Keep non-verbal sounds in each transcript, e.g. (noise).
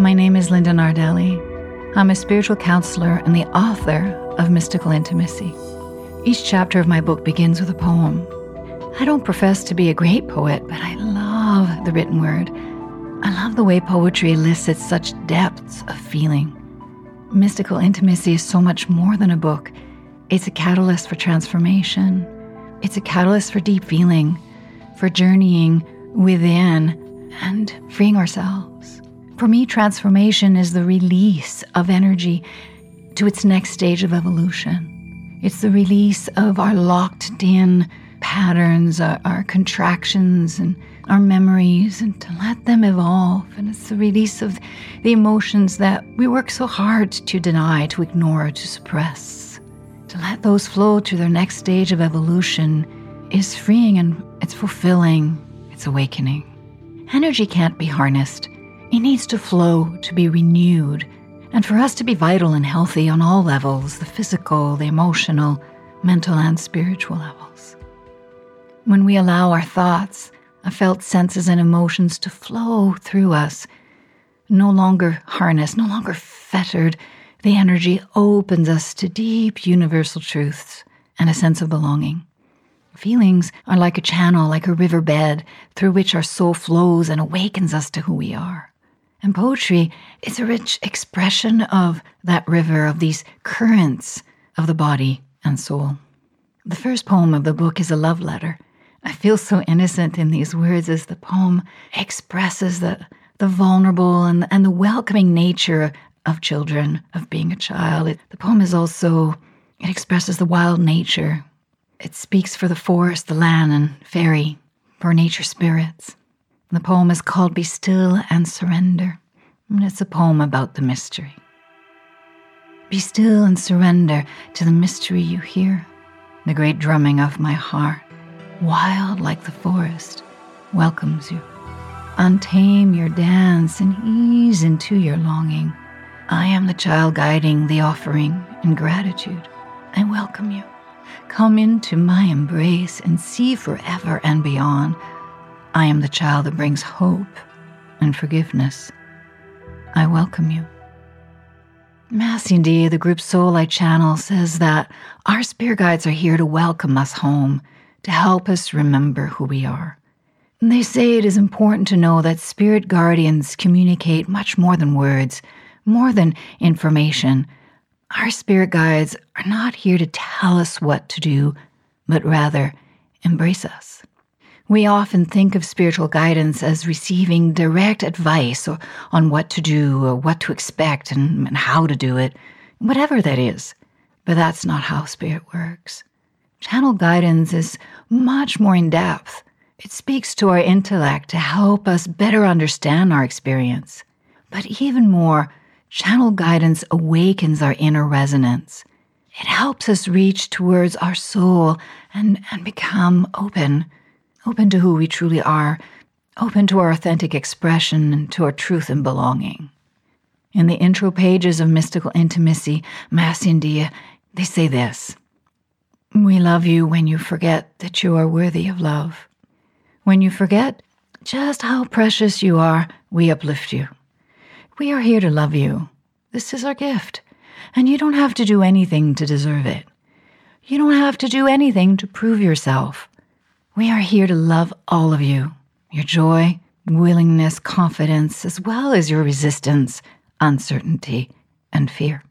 My name is Linda Nardelli. I'm a spiritual counselor and the author of Mystical Intimacy. Each chapter of my book begins with a poem. I don't profess to be a great poet, but I love the written word. I love the way poetry elicits such depths of feeling. Mystical Intimacy is so much more than a book. It's a catalyst for transformation. It's a catalyst for deep feeling, for journeying within and freeing ourselves. For me, transformation is the release of energy to its next stage of evolution. It's the release of our locked in patterns, our, our, contractions, and our memories, and to let them evolve. And it's the release of the emotions that we work so hard to deny, to ignore, to suppress. To let those flow to their next stage of evolution is freeing and it's fulfilling, it's awakening. Energy can't be harnessed, it needs to flow to be renewed. And for us to be vital and healthy on all levels the physical, the emotional, mental, and spiritual levels. When we allow our thoughts, our felt senses, and emotions to flow through us, no longer harnessed, no longer fettered, the energy opens us to deep universal truths and a sense of belonging. Feelings are like a channel, like a riverbed through which our soul flows and awakens us to who we are. And poetry is a rich expression of that river, of these currents of the body and soul. The first poem of the book is a love letter I feel so innocent in these words as the poem expresses the, the vulnerable and, and the welcoming nature of children, of being a child. It, the poem is also, it expresses the wild nature. It speaks for the forest, the land, and fairy, for nature spirits. The poem is called Be Still and Surrender, and it's a poem about the mystery. Be still and surrender to the mystery you hear, the great drumming of my heart wild like the forest, welcomes you. Untame your dance and ease into your longing. I am the child guiding the offering in gratitude. I welcome you. Come into my embrace and see forever and beyond. I am the child that brings hope and forgiveness. I welcome you. Mass India, the group Soul Light Channel, says that our spirit guides are here to welcome us home to help us remember who we are. And they say it is important to know that spirit guardians communicate much more than words, more than information. Our spirit guides are not here to tell us what to do, but rather embrace us. We often think of spiritual guidance as receiving direct advice on what to do or what to expect and, how to do it, whatever that is. But that's not how spirit works. Channel guidance is much more in depth. It speaks to our intellect to help us better understand our experience. But even more, channel guidance awakens our inner resonance. It helps us reach towards our soul and, and become open, open to who we truly are, open to our authentic expression and to our truth and belonging. In the intro pages of Mystical Intimacy, Mass India, they say this we love you when you forget that you are worthy of love. When you forget just how precious you are, we uplift you. We are here to love you. This is our gift, and you don't have to do anything to deserve it. You don't have to do anything to prove yourself. We are here to love all of you your joy, willingness, confidence, as well as your resistance, uncertainty, and fear.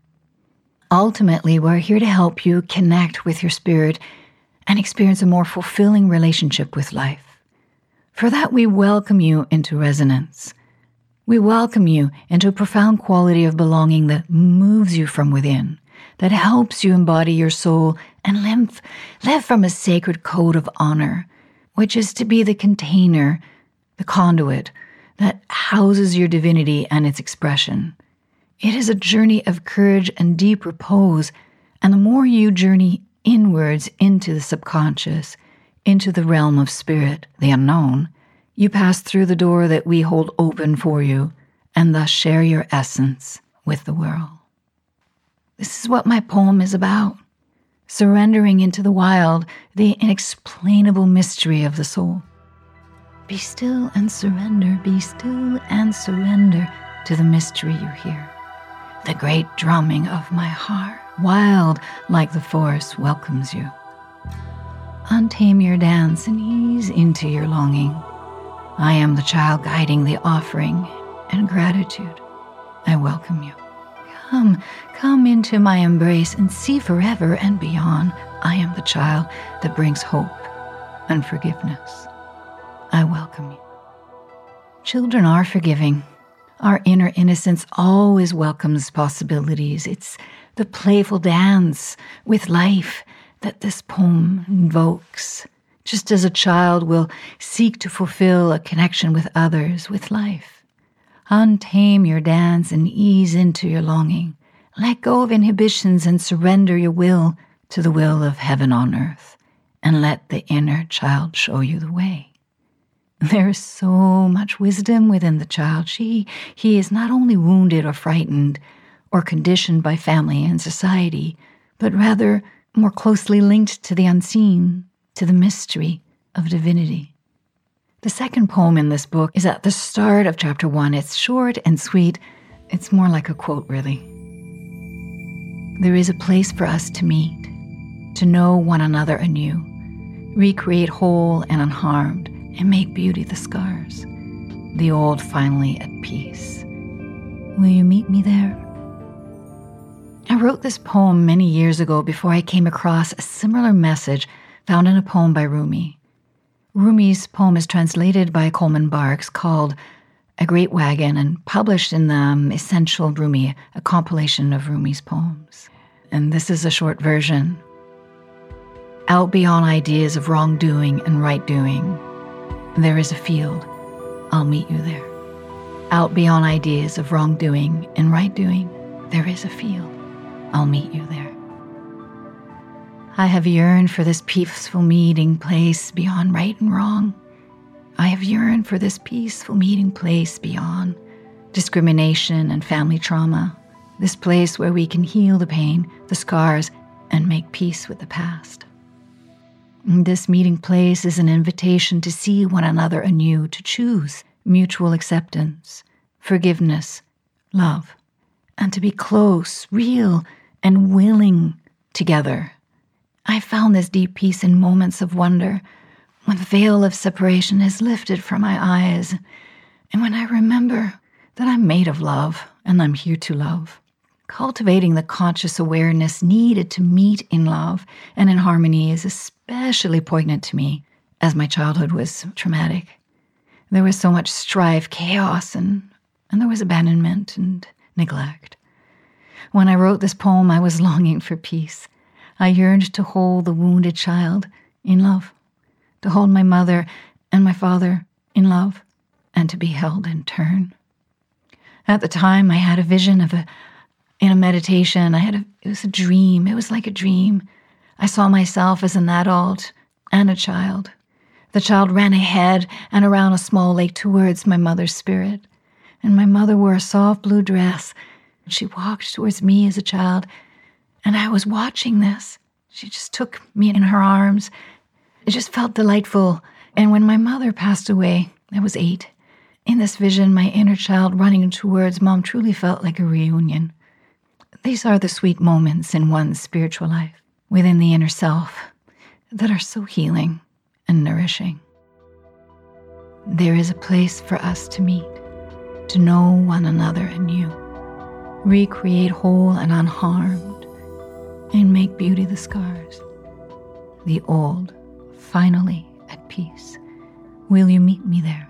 Ultimately, we're here to help you connect with your spirit and experience a more fulfilling relationship with life. For that, we welcome you into resonance. We welcome you into a profound quality of belonging that moves you from within, that helps you embody your soul and live, live from a sacred code of honor, which is to be the container, the conduit that houses your divinity and its expression. It is a journey of courage and deep repose. And the more you journey inwards into the subconscious, into the realm of spirit, the unknown, you pass through the door that we hold open for you and thus share your essence with the world. This is what my poem is about surrendering into the wild, the inexplainable mystery of the soul. Be still and surrender, be still and surrender to the mystery you hear. The great drumming of my heart, wild like the forest, welcomes you. Untame your dance and ease into your longing. I am the child guiding the offering and gratitude. I welcome you. Come, come into my embrace and see forever and beyond. I am the child that brings hope and forgiveness. I welcome you. Children are forgiving. Our inner innocence always welcomes possibilities. It's the playful dance with life that this poem invokes, just as a child will seek to fulfill a connection with others, with life. Untame your dance and ease into your longing. Let go of inhibitions and surrender your will to the will of heaven on earth, and let the inner child show you the way. (laughs) There is so much wisdom within the child. She, he is not only wounded or frightened or conditioned by family and society, but rather more closely linked to the unseen, to the mystery of divinity. The second poem in this book is at the start of chapter one. It's short and sweet. It's more like a quote, really. There is a place for us to meet, to know one another anew, recreate whole and unharmed, and make beauty the scars, the old finally at peace. Will you meet me there? I wrote this poem many years ago before I came across a similar message found in a poem by Rumi. Rumi's poem is translated by Coleman Barks called a great wagon and published in the um, Essential Rumi, a compilation of Rumi's poems. And this is a short version. Out beyond ideas of wrongdoing and right doing, there is a field. I'll meet you there. Out beyond ideas of wrongdoing and right doing, there is a field. I'll meet you there. I have yearned for this peaceful meeting place beyond right and wrong I have yearned for this peaceful meeting place beyond discrimination and family trauma, this place where we can heal the pain, the scars, and make peace with the past. This meeting place is an invitation to see one another anew, to choose mutual acceptance, forgiveness, love, and to be close, real, and willing together. I found this deep peace in moments of wonder when the veil of separation is lifted from my eyes, and when I remember that I'm made of love and I'm here to love. Cultivating the conscious awareness needed to meet in love and in harmony is especially poignant to me as my childhood was traumatic. There was so much strife, chaos, and, and there was abandonment and neglect. When I wrote this poem, I was longing for peace. I yearned to hold the wounded child in love to hold my mother and my father in love, and to be held in turn. At the time, I had a vision of a, in a meditation, I had a, it was a dream. It was like a dream. I saw myself as an adult and a child. The child ran ahead and around a small lake towards my mother's spirit. And my mother wore a soft blue dress. And she walked towards me as a child. And I was watching this. She just took me in her arms it just felt delightful. And when my mother passed away, I was eight. In this vision, my inner child running towards mom truly felt like a reunion. These are the sweet moments in one's spiritual life, within the inner self, that are so healing and nourishing. There is a place for us to meet, to know one another anew, recreate whole and unharmed, and make beauty the scars. The old finally at peace. Will you meet me there?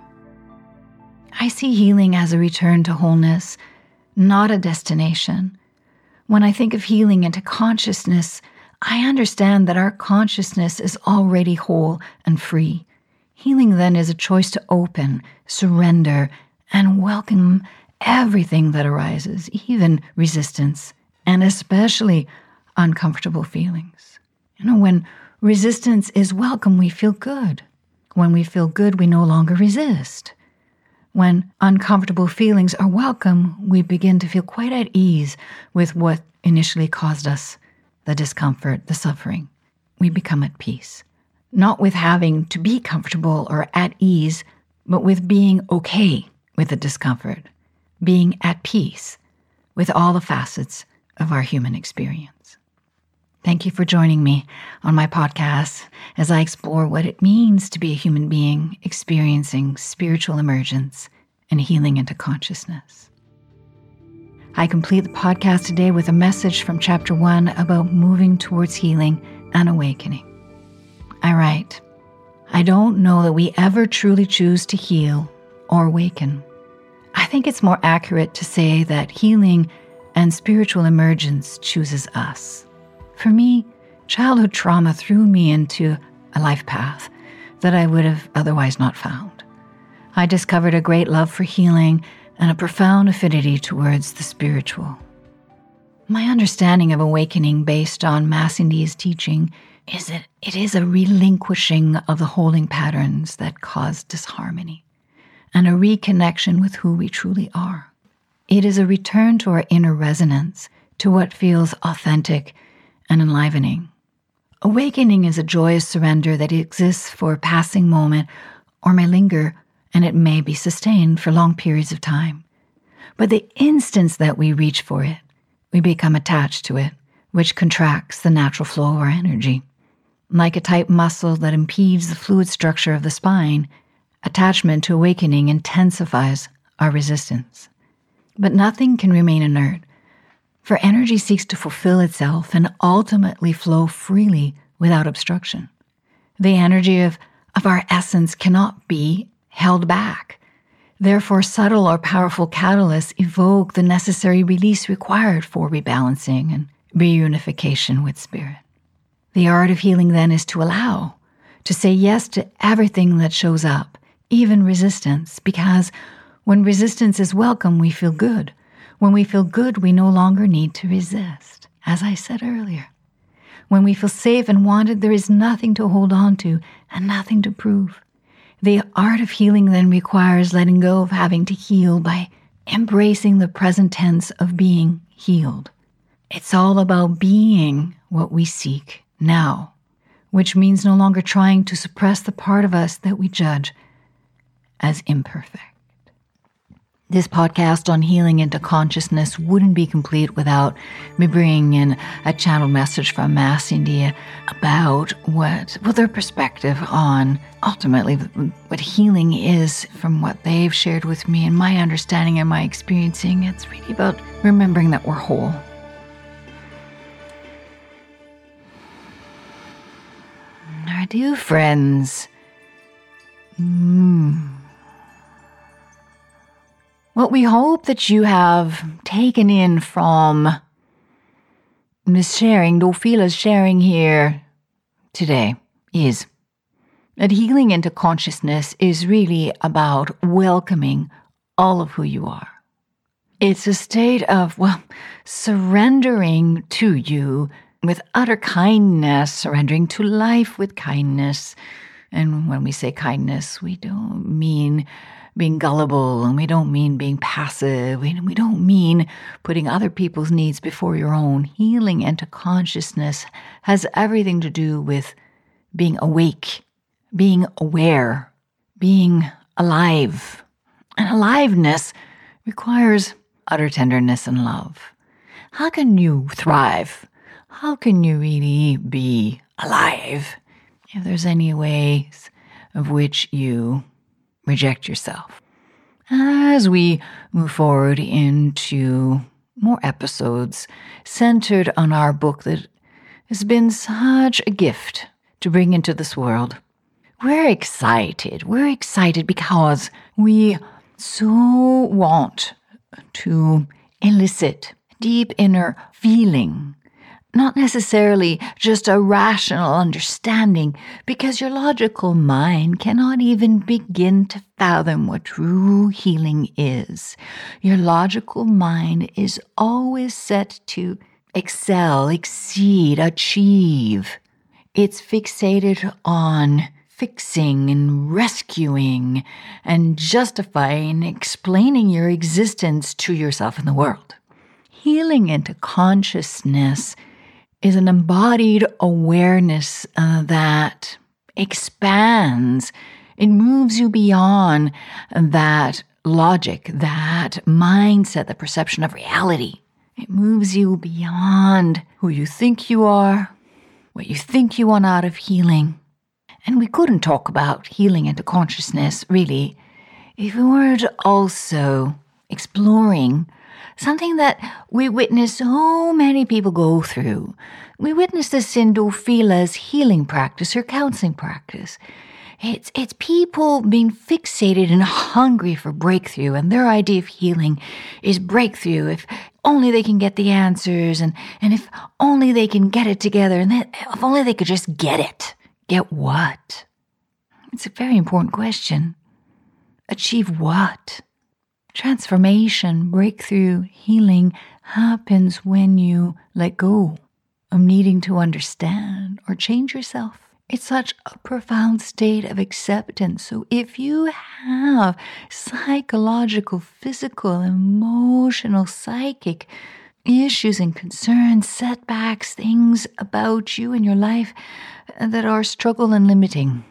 I see healing as a return to wholeness, not a destination. When I think of healing into consciousness, I understand that our consciousness is already whole and free. Healing then is a choice to open, surrender, and welcome everything that arises, even resistance, and especially uncomfortable feelings. You know, when Resistance is welcome. We feel good. When we feel good, we no longer resist. When uncomfortable feelings are welcome, we begin to feel quite at ease with what initially caused us the discomfort, the suffering. We become at peace. Not with having to be comfortable or at ease, but with being okay with the discomfort. being at peace with all the facets of our human experience. Thank you for joining me on my podcast as I explore what it means to be a human being experiencing spiritual emergence and healing into consciousness. I complete the podcast today with a message from chapter one about moving towards healing and awakening. I write, I don't know that we ever truly choose to heal or awaken. I think it's more accurate to say that healing and spiritual emergence chooses us. For me, childhood trauma threw me into a life path that I would have otherwise not found. I discovered a great love for healing and a profound affinity towards the spiritual. My understanding of awakening based on Massindi's teaching is that it is a relinquishing of the holding patterns that cause disharmony and a reconnection with who we truly are. It is a return to our inner resonance, to what feels authentic and enlivening. Awakening is a joyous surrender that exists for a passing moment or may linger and it may be sustained for long periods of time. But the instant that we reach for it, we become attached to it, which contracts the natural flow of our energy. Like a tight muscle that impedes the fluid structure of the spine, attachment to awakening intensifies our resistance. But nothing can remain inert, for energy seeks to fulfill itself and ultimately flow freely without obstruction. The energy of, of our essence cannot be held back. Therefore, subtle or powerful catalysts evoke the necessary release required for rebalancing and reunification with spirit. The art of healing then is to allow, to say yes to everything that shows up, even resistance, because when resistance is welcome, we feel good. When we feel good, we no longer need to resist, as I said earlier. When we feel safe and wanted, there is nothing to hold on to and nothing to prove. The art of healing then requires letting go of having to heal by embracing the present tense of being healed. It's all about being what we seek now, which means no longer trying to suppress the part of us that we judge as imperfect. This podcast on healing into consciousness wouldn't be complete without me bringing in a channel message from Mass India about what, well, their perspective on ultimately what healing is from what they've shared with me and my understanding and my experiencing. It's really about remembering that we're whole. Our dear friends. Mm. What we hope that you have taken in from this sharing, Dolphila's sharing here today, is that healing into consciousness is really about welcoming all of who you are. It's a state of, well, surrendering to you with utter kindness, surrendering to life with kindness. And when we say kindness, we don't mean being gullible and we don't mean being passive. We, we don't mean putting other people's needs before your own. Healing into consciousness has everything to do with being awake, being aware, being alive. And aliveness requires utter tenderness and love. How can you thrive? How can you really be alive if there's any ways of which you reject yourself. As we move forward into more episodes centered on our book that has been such a gift to bring into this world, we're excited. We're excited because we so want to elicit deep inner feeling not necessarily just a rational understanding, because your logical mind cannot even begin to fathom what true healing is. Your logical mind is always set to excel, exceed, achieve. It's fixated on fixing and rescuing and justifying, explaining your existence to yourself and the world. Healing into consciousness is an embodied awareness uh, that expands. It moves you beyond that logic, that mindset, the perception of reality. It moves you beyond who you think you are, what you think you want out of healing. And we couldn't talk about healing into consciousness, really, if we weren't also exploring something that we witness so many people go through. We witness this in Dophila's healing practice, her counseling practice. It's, it's people being fixated and hungry for breakthrough, and their idea of healing is breakthrough. If only they can get the answers, and, and if only they can get it together, and that, if only they could just get it. Get what? It's a very important question. Achieve what? Transformation, breakthrough, healing happens when you let go of needing to understand or change yourself. It's such a profound state of acceptance. So, if you have psychological, physical, emotional, psychic issues and concerns, setbacks, things about you and your life that are struggle and limiting,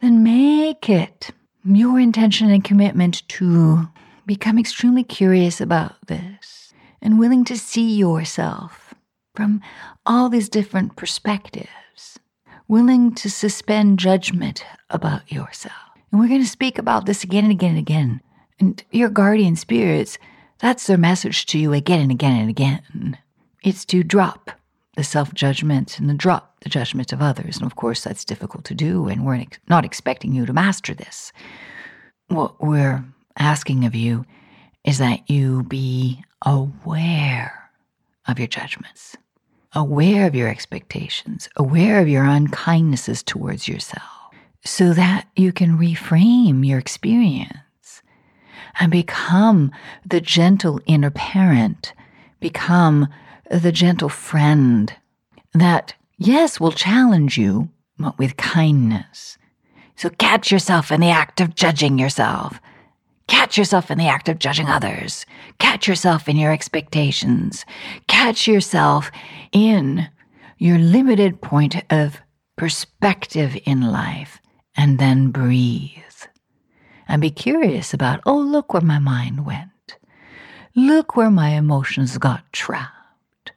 then make it your intention and commitment to become extremely curious about this and willing to see yourself from all these different perspectives willing to suspend judgment about yourself. And we're going to speak about this again and again and again. And your guardian spirits, that's their message to you again and again and again. It's to drop the self judgment and to drop the judgment of others. And of course, that's difficult to do, and we're not expecting you to master this. What we're asking of you is that you be aware of your judgments aware of your expectations, aware of your unkindnesses towards yourself, so that you can reframe your experience and become the gentle inner parent, become the gentle friend that, yes, will challenge you, but with kindness. So catch yourself in the act of judging yourself Catch yourself in the act of judging others. Catch yourself in your expectations. Catch yourself in your limited point of perspective in life. And then breathe. And be curious about, oh, look where my mind went. Look where my emotions got trapped.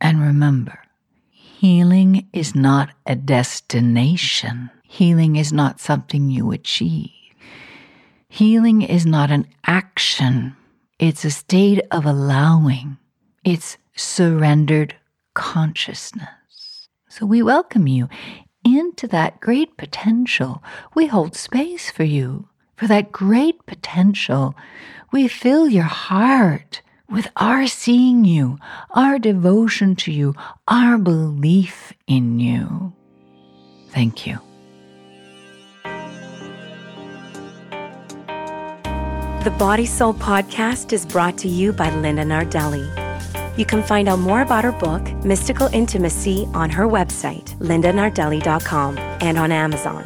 And remember, healing is not a destination. Healing is not something you achieve. Healing is not an action, it's a state of allowing, it's surrendered consciousness. So we welcome you into that great potential. We hold space for you, for that great potential. We fill your heart with our seeing you, our devotion to you, our belief in you. Thank you. The Body Soul podcast is brought to you by Linda Nardelli. You can find out more about her book, Mystical Intimacy, on her website, lindanardelli.com, and on Amazon.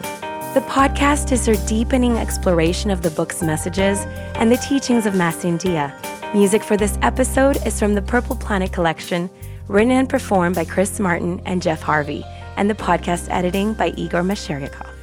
The podcast is her deepening exploration of the book's messages and the teachings of Mass. Music for this episode is from the Purple Planet collection, written and performed by Chris Martin and Geoff Harvey, and the podcast editing by Igor Masheryakov.